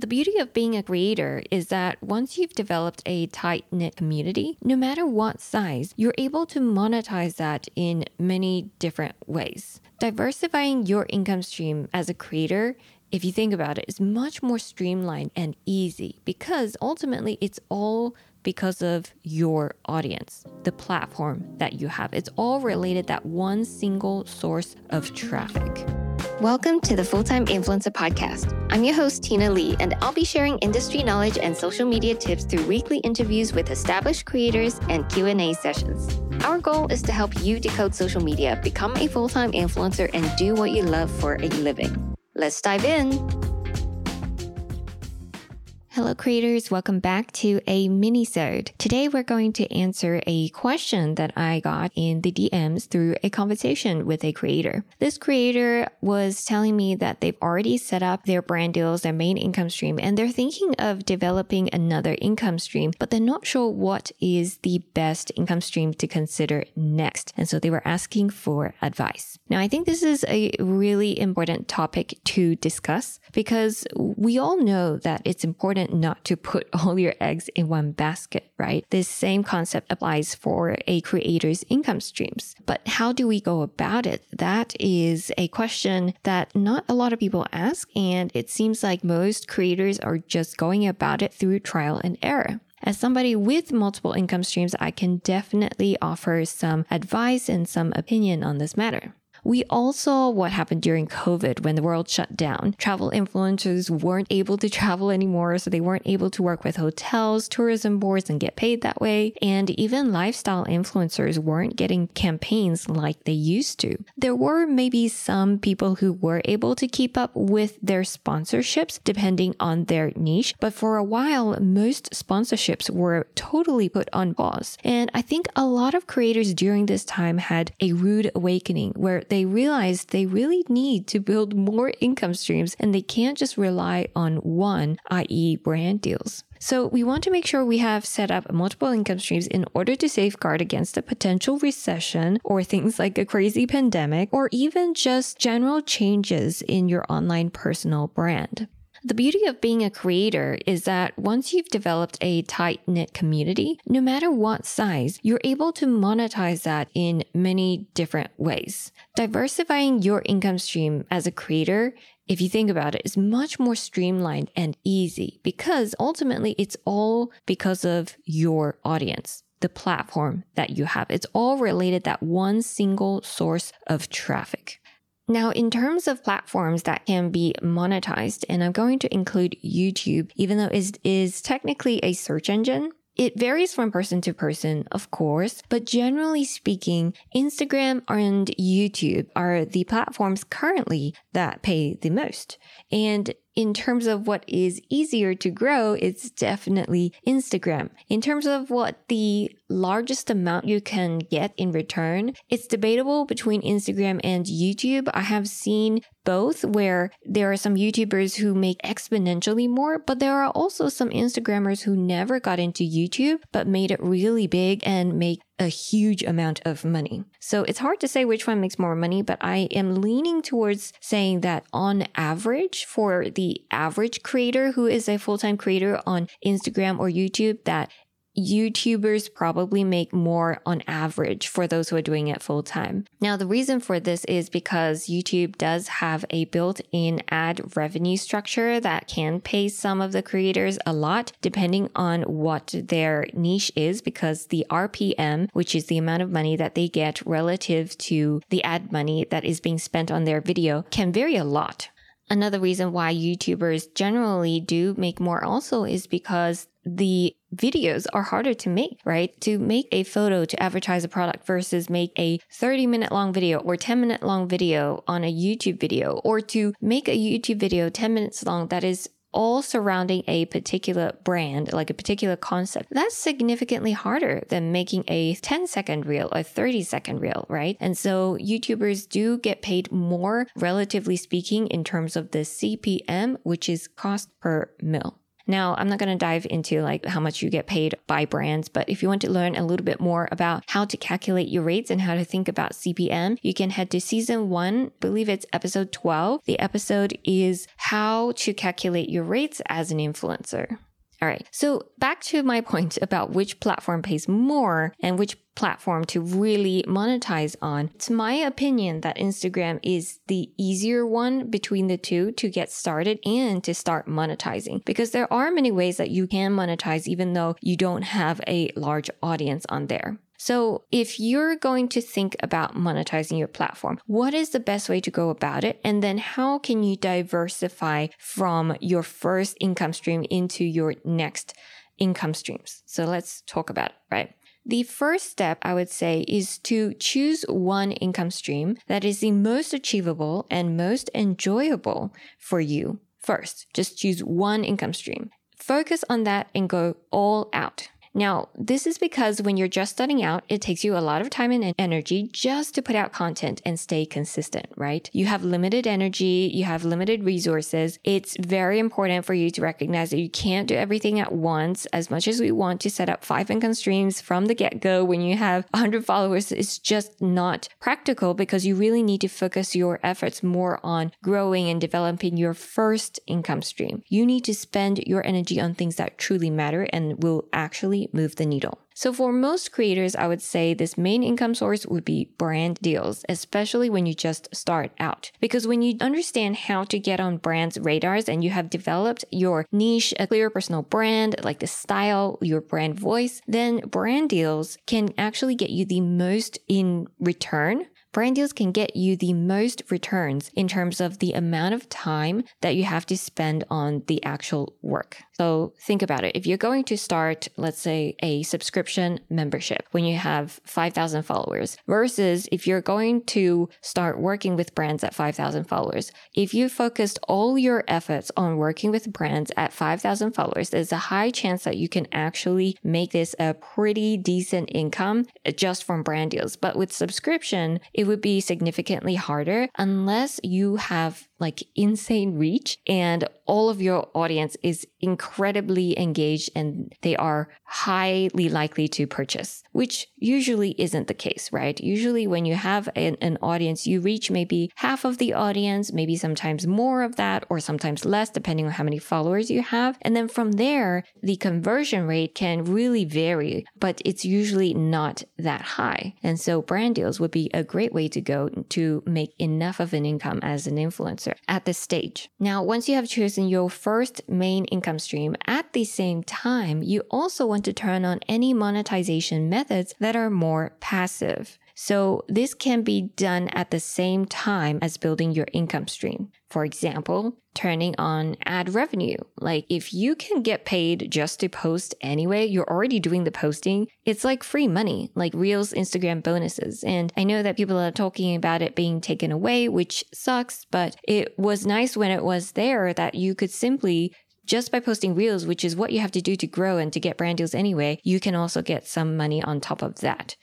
The beauty of being a creator is that once you've developed a tight knit community, no matter what size, you're able to monetize that in many different ways. Diversifying your income stream as a creator if you think about it, is much more streamlined and easy because ultimately it's all because of your audience, the platform that you have. It's all related that one single source of traffic. Welcome to the Full Time Influencer Podcast. I'm your host, Tina Lee, and I'll be sharing industry knowledge and social media tips through weekly interviews with established creators and Q&A sessions. Our goal is to help you decode social media, become a full-time influencer, and do what you love for a living. Let's dive in. Hello creators, welcome back to a mini-sode. Today we're going to answer a question that I got in the DMs through a conversation with a creator. This creator was telling me that they've already set up their brand deals, their main income stream, and they're thinking of developing another income stream, but they're not sure what is the best income stream to consider next. And so they were asking for advice. Now, I think this is a really important topic to discuss because we all know that it's important not to put all your eggs in one basket, right? This same concept applies for a creator's income streams. But how do we go about it? That is a question that not a lot of people ask. And it seems like most creators are just going about it through trial and error. As somebody with multiple income streams, I can definitely offer some advice and some opinion on this matter. We all saw what happened during COVID when the world shut down. Travel influencers weren't able to travel anymore, so they weren't able to work with hotels, tourism boards, and get paid that way. And even lifestyle influencers weren't getting campaigns like they used to. There were maybe some people who were able to keep up with their sponsorships depending on their niche, but for a while, most sponsorships were totally put on pause. And I think a lot of creators during this time had a rude awakening where they realized they really need to build more income streams and they can't just rely on one, i.e., brand deals. So we want to make sure we have set up multiple income streams in order to safeguard against a potential recession or things like a crazy pandemic or even just general changes in your online personal brand. The beauty of being a creator is that once you've developed a tight knit community, no matter what size, you're able to monetize that in many different ways. Diversifying your income stream as a creator if you think about it, is much more streamlined and easy because ultimately it's all because of your audience, the platform that you have. It's all related that one single source of traffic. Now, in terms of platforms that can be monetized, and I'm going to include YouTube, even though it is technically a search engine, it varies from person to person, of course, but generally speaking, Instagram and YouTube are the platforms currently that pay the most. And in terms of what is easier to grow, it's definitely Instagram. In terms of what the largest amount you can get in return, it's debatable between Instagram and YouTube. I have seen both where there are some YouTubers who make exponentially more, but there are also some Instagrammers who never got into YouTube but made it really big and make a huge amount of money. So it's hard to say which one makes more money, but I am leaning towards saying that on average, for the average creator who is a full time creator on Instagram or YouTube, that YouTubers probably make more on average for those who are doing it full time. Now, the reason for this is because YouTube does have a built in ad revenue structure that can pay some of the creators a lot depending on what their niche is, because the RPM, which is the amount of money that they get relative to the ad money that is being spent on their video, can vary a lot. Another reason why YouTubers generally do make more also is because the videos are harder to make, right? To make a photo to advertise a product versus make a 30 minute long video or 10 minute long video on a YouTube video or to make a YouTube video 10 minutes long that is all surrounding a particular brand, like a particular concept, that's significantly harder than making a 10 second reel or 30 second reel, right? And so YouTubers do get paid more, relatively speaking, in terms of the CPM, which is cost per mil. Now, I'm not going to dive into like how much you get paid by brands, but if you want to learn a little bit more about how to calculate your rates and how to think about CPM, you can head to season one, believe it's episode 12. The episode is how to calculate your rates as an influencer. All right. So back to my point about which platform pays more and which platform to really monetize on. It's my opinion that Instagram is the easier one between the two to get started and to start monetizing because there are many ways that you can monetize even though you don't have a large audience on there. So if you're going to think about monetizing your platform, what is the best way to go about it? And then how can you diversify from your first income stream into your next income streams? So let's talk about it, right? The first step I would say is to choose one income stream that is the most achievable and most enjoyable for you first. Just choose one income stream. Focus on that and go all out. Now, this is because when you're just starting out, it takes you a lot of time and energy just to put out content and stay consistent, right? You have limited energy, you have limited resources. It's very important for you to recognize that you can't do everything at once. As much as we want to set up five income streams from the get go when you have 100 followers, it's just not practical because you really need to focus your efforts more on growing and developing your first income stream. You need to spend your energy on things that truly matter and will actually move the needle. So for most creators, I would say this main income source would be brand deals, especially when you just start out. Because when you understand how to get on brands' radars and you have developed your niche, a clear personal brand, like the style, your brand voice, then brand deals can actually get you the most in return brand deals can get you the most returns in terms of the amount of time that you have to spend on the actual work. So think about it. If you're going to start, let's say, a subscription membership when you have 5,000 followers versus if you're going to start working with brands at 5,000 followers, if you focused all your efforts on working with brands at 5,000 followers, there's a high chance that you can actually make this a pretty decent income just from brand deals. But with subscription, it would be significantly harder unless you have like insane reach and all of your audience is incredibly engaged and they are highly likely to purchase, which usually isn't the case, right? Usually when you have an, an, audience, you reach maybe half of the audience, maybe sometimes more of that or sometimes less, depending on how many followers you have. And then from there, the conversion rate can really vary, but it's usually not that high. And so brand deals would be a great way to go to make enough of an income as an influencer at this stage. Now, once you have chosen your first main income stream, at the same time, you also want to turn on any monetization methods that are more passive. So this can be done at the same time as building your income stream. For example, turning on ad revenue. Like if you can get paid just to post anyway, you're already doing the posting. It's like free money, like Reels Instagram bonuses. And I know that people are talking about it being taken away, which sucks, but it was nice when it was there that you could simply just by posting reels, which is what you have to do to grow and to get brand deals anyway, you can also get some money on top of that.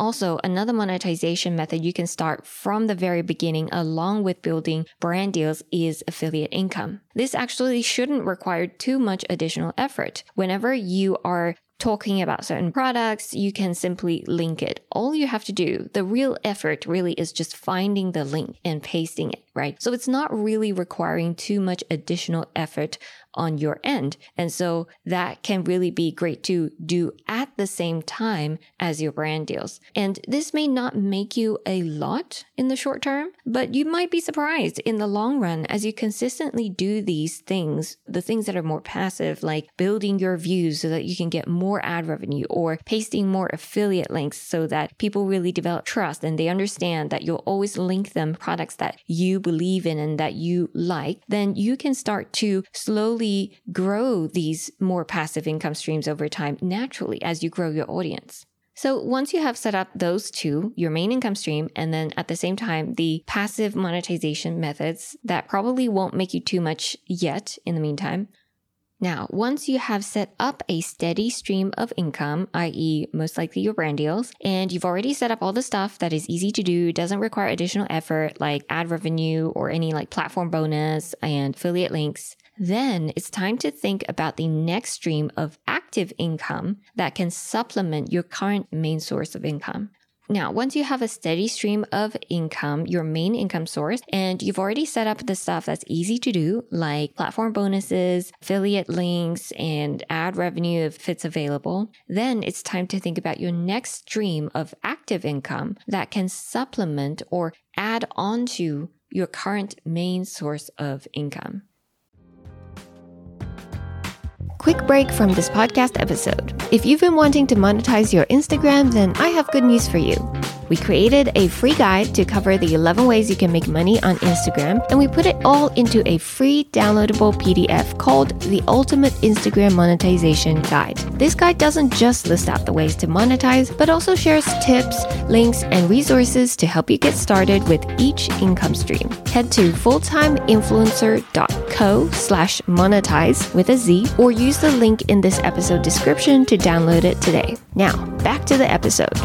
Also, another monetization method you can start from the very beginning along with building brand deals is affiliate income. This actually shouldn't require too much additional effort. Whenever you are talking about certain products, you can simply link it. All you have to do, the real effort really is just finding the link and pasting it, right? So it's not really requiring too much additional effort on your end. And so that can really be great to do at the same time as your brand deals. And this may not make you a lot in the short term, but you might be surprised in the long run as you consistently do these things, the things that are more passive, like building your views so that you can get more ad revenue or pasting more affiliate links so that people really develop trust and they understand that you'll always link them products that you believe in and that you like, then you can start to slowly grow these more passive income streams over time naturally as you grow your audience. So once you have set up those two, your main income stream, and then at the same time, the passive monetization methods that probably won't make you too much yet in the meantime. Now, once you have set up a steady stream of income, i.e., most likely your brand deals, and you've already set up all the stuff that is easy to do, doesn't require additional effort like ad revenue or any like platform bonus and affiliate links, then it's time to think about the next stream of active income that can supplement your current main source of income. Now, once you have a steady stream of income, your main income source, and you've already set up the stuff that's easy to do, like platform bonuses, affiliate links, and ad revenue if it's available, then it's time to think about your next stream of active income that can supplement or add on to your current main source of income. Quick break from this podcast episode. If you've been wanting to monetize your Instagram, then I have good news for you. We created a free guide to cover the 11 ways you can make money on Instagram, and we put it all into a free downloadable PDF called the Ultimate Instagram Monetization Guide. This guide doesn't just list out the ways to monetize, but also shares tips, links, and resources to help you get started with each income stream. Head to fulltimeinfluencer.co slash monetize with a Z or use the link in this episode description to download it today. Now, back to the episode.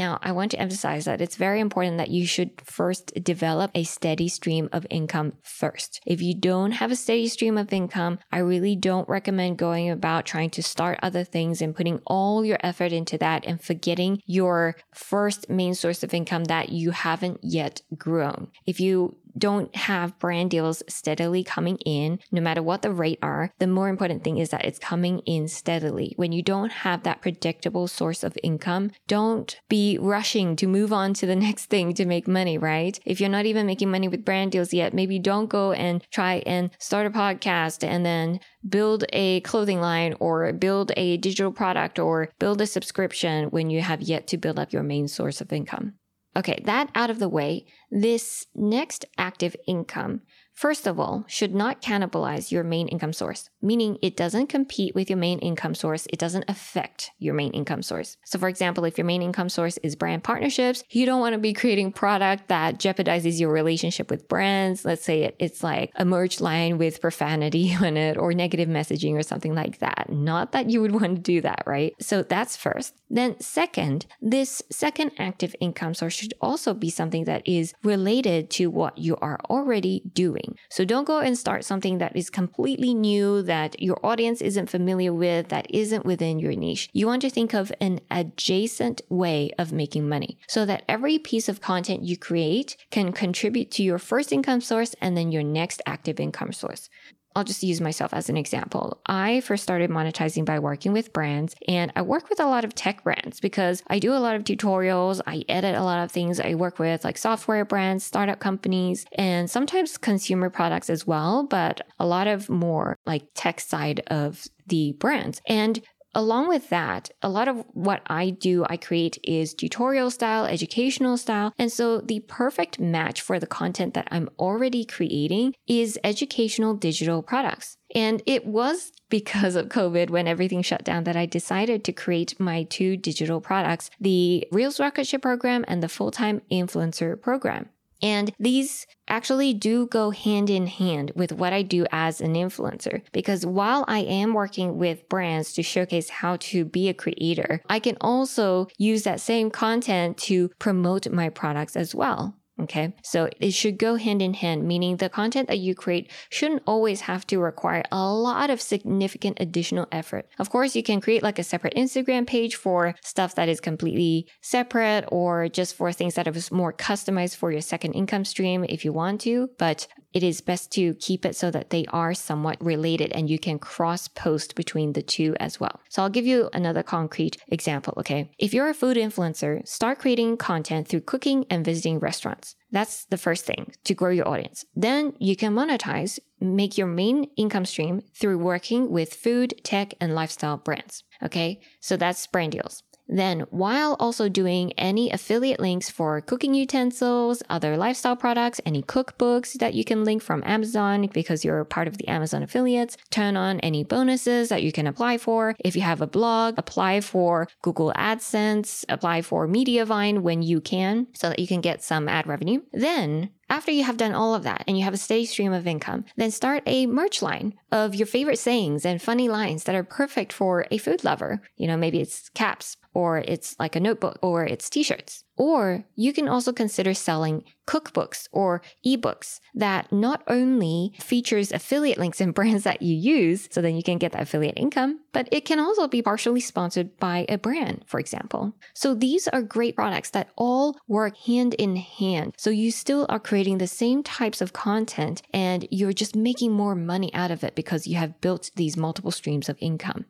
Now, I want to emphasize that it's very important that you should first develop a steady stream of income first. If you don't have a steady stream of income, I really don't recommend going about trying to start other things and putting all your effort into that and forgetting your first main source of income that you haven't yet grown. If you don't have brand deals steadily coming in, no matter what the rate are, the more important thing is that it's coming in steadily. When you don't have that predictable source of income, don't be rushing to move on to the next thing to make money, right? If you're not even making money with brand deals yet, maybe don't go and try and start a podcast and then build a clothing line or build a digital product or build a subscription when you have yet to build up your main source of income. Okay, that out of the way, this next active income first of all, should not cannibalize your main income source, meaning it doesn't compete with your main income source. It doesn't affect your main income source. So, for example, if your main income source is brand partnerships, you don't want to be creating product that jeopardizes your relationship with brands. Let's say it's like a merch line with profanity on it or negative messaging or something like that. Not that you would want to do that, right? So that's first. Then second, this second active income source should also be something that is related to what you are already doing. So don't go and start something that is completely new, that your audience isn't familiar with, that isn't within your niche. You want to think of an adjacent way of making money so that every piece of content you create can contribute to your first income source and then your next active income source. I'll just use myself as an example. I first started monetizing by working with brands, and I work with a lot of tech brands because I do a lot of tutorials, I edit a lot of things. I work with like software brands, startup companies, and sometimes consumer products as well, but a lot of more like tech side of the brands. And Along with that, a lot of what I do, I create is tutorial style, educational style. And so the perfect match for the content that I'm already creating is educational digital products. And it was because of COVID when everything shut down that I decided to create my two digital products, the Reels Rocket Ship program and the full time influencer program. And these actually do go hand in hand with what I do as an influencer. Because while I am working with brands to showcase how to be a creator, I can also use that same content to promote my products as well. Okay. So it should go hand in hand, meaning the content that you create shouldn't always have to require a lot of significant additional effort. Of course, you can create like a separate Instagram page for stuff that is completely separate or just for things that are more customized for your second income stream if you want to. But it is best to keep it so that they are somewhat related and you can cross post between the two as well. So I'll give you another concrete example, okay? If you're a food influencer, start creating content through cooking and visiting restaurants. That's the first thing to grow your audience. Then you can monetize, make your main income stream through working with food, tech, and lifestyle brands. Okay, so that's brand deals. Then, while also doing any affiliate links for cooking utensils, other lifestyle products, any cookbooks that you can link from Amazon because you're part of the Amazon affiliates, turn on any bonuses that you can apply for. If you have a blog, apply for Google AdSense, apply for Mediavine when you can so that you can get some ad revenue. Then after you have done all of that and you have a steady stream of income, then start a merch line of your favorite sayings and funny lines that are perfect for a food lover. You know, maybe it's caps, or it's like a notebook, or it's t shirts. Or you can also consider selling cookbooks or ebooks that not only features affiliate links and brands that you use so then you can get that affiliate income, but it can also be partially sponsored by a brand, for example. So these are great products that all work hand in hand. So you still are creating the same types of content and you're just making more money out of it because you have built these multiple streams of income.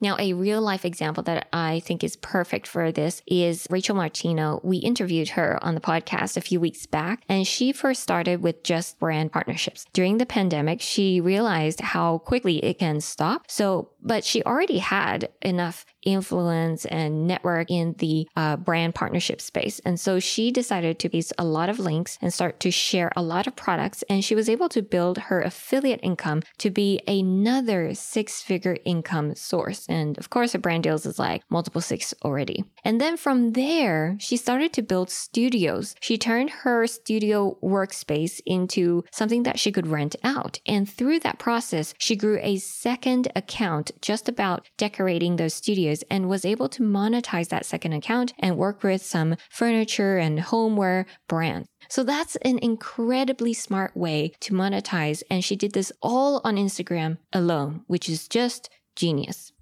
Now, a real life example that I think is perfect for this is Rachel Martino. We interviewed her on the podcast a few weeks back, and she first started with just brand partnerships. During the pandemic, she realized how quickly it can stop. So, but she already had enough influence and network in the uh, brand partnership space. And so she decided to paste a lot of links and start to share a lot of products. And she was able to build her affiliate income to be another six figure income source. And of course, her brand deals is like multiple six already. And then from there, she started to build studios. She turned her studio workspace into something that she could rent out. And through that process, she grew a second account just about decorating those studios and was able to monetize that second account and work with some furniture and homeware brands. So that's an incredibly smart way to monetize. And she did this all on Instagram alone, which is just genius.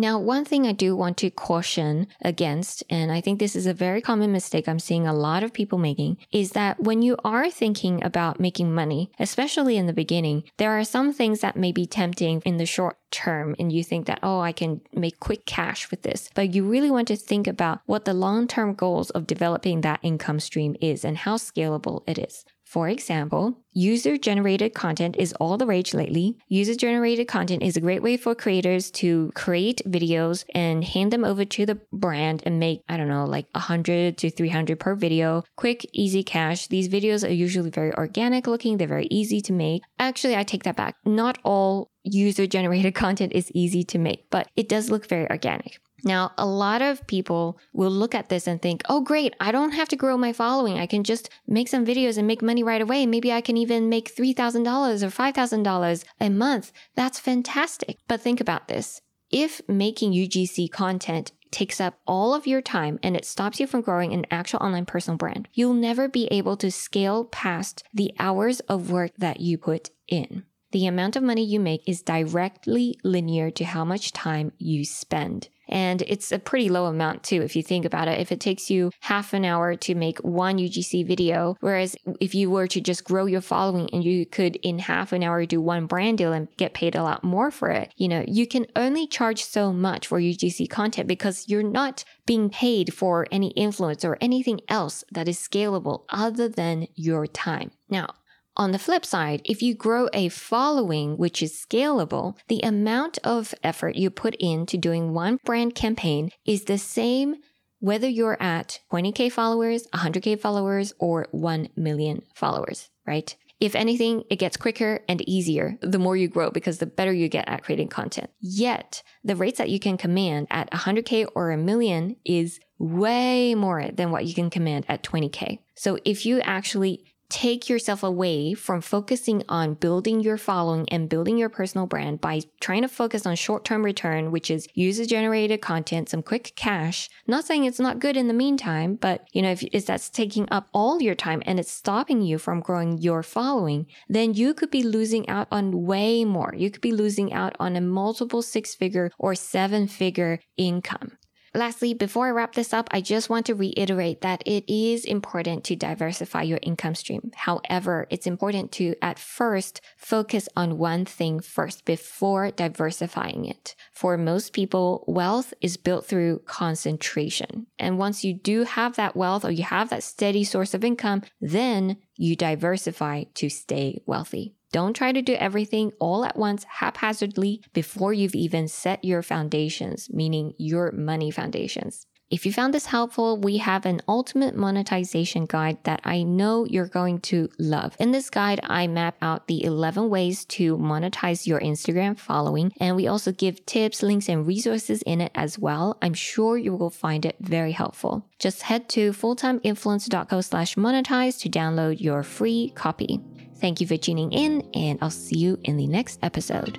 Now, one thing I do want to caution against, and I think this is a very common mistake I'm seeing a lot of people making, is that when you are thinking about making money, especially in the beginning, there are some things that may be tempting in the short term and you think that, oh, I can make quick cash with this. But you really want to think about what the long term goals of developing that income stream is and how scalable it is. For example, user generated content is all the rage lately. User generated content is a great way for creators to create videos and hand them over to the brand and make, I don't know, like 100 to 300 per video. Quick, easy cash. These videos are usually very organic looking, they're very easy to make. Actually, I take that back. Not all user generated content is easy to make, but it does look very organic. Now, a lot of people will look at this and think, oh, great, I don't have to grow my following. I can just make some videos and make money right away. Maybe I can even make $3,000 or $5,000 a month. That's fantastic. But think about this. If making UGC content takes up all of your time and it stops you from growing an actual online personal brand, you'll never be able to scale past the hours of work that you put in. The amount of money you make is directly linear to how much time you spend. And it's a pretty low amount too, if you think about it. If it takes you half an hour to make one UGC video, whereas if you were to just grow your following and you could in half an hour do one brand deal and get paid a lot more for it, you know, you can only charge so much for UGC content because you're not being paid for any influence or anything else that is scalable other than your time. Now, on the flip side, if you grow a following which is scalable, the amount of effort you put into doing one brand campaign is the same whether you're at 20k followers, 100k followers, or 1 million followers, right? If anything, it gets quicker and easier the more you grow because the better you get at creating content. Yet, the rates that you can command at 100K or a million is way more than what you can command at 20K. So if you actually take yourself away from focusing on building your following and building your personal brand by trying to focus on short term return, which is user generated content, some quick cash. Not saying it's not good in the meantime, but you know, if, if that's taking up all your time and it's stopping you from growing your following, then you could be losing out on way more. You could be losing out on a multiple six figure or seven figure income. Lastly, before I wrap this up, I just want to reiterate that it is important to diversify your income stream. However, it's important to at first focus on one thing first before diversifying it. For most people, wealth is built through concentration. And once you do have that wealth or you have that steady source of income, then you diversify to stay wealthy. Don't try to do everything all at once haphazardly before you've even set your foundations, meaning your money foundations. If you found this helpful, we have an ultimate monetization guide that I know you're going to love. In this guide, I map out the 11 ways to monetize your Instagram following, and we also give tips, links, and resources in it as well. I'm sure you will find it very helpful. Just head to fulltimeinfluencer.co slash monetize to download your free copy. Thank you for tuning in, and I'll see you in the next episode.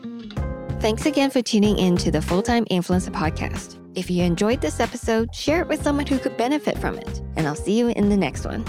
Thanks again for tuning in to the Full Time Influencer Podcast. If you enjoyed this episode, share it with someone who could benefit from it. And I'll see you in the next one.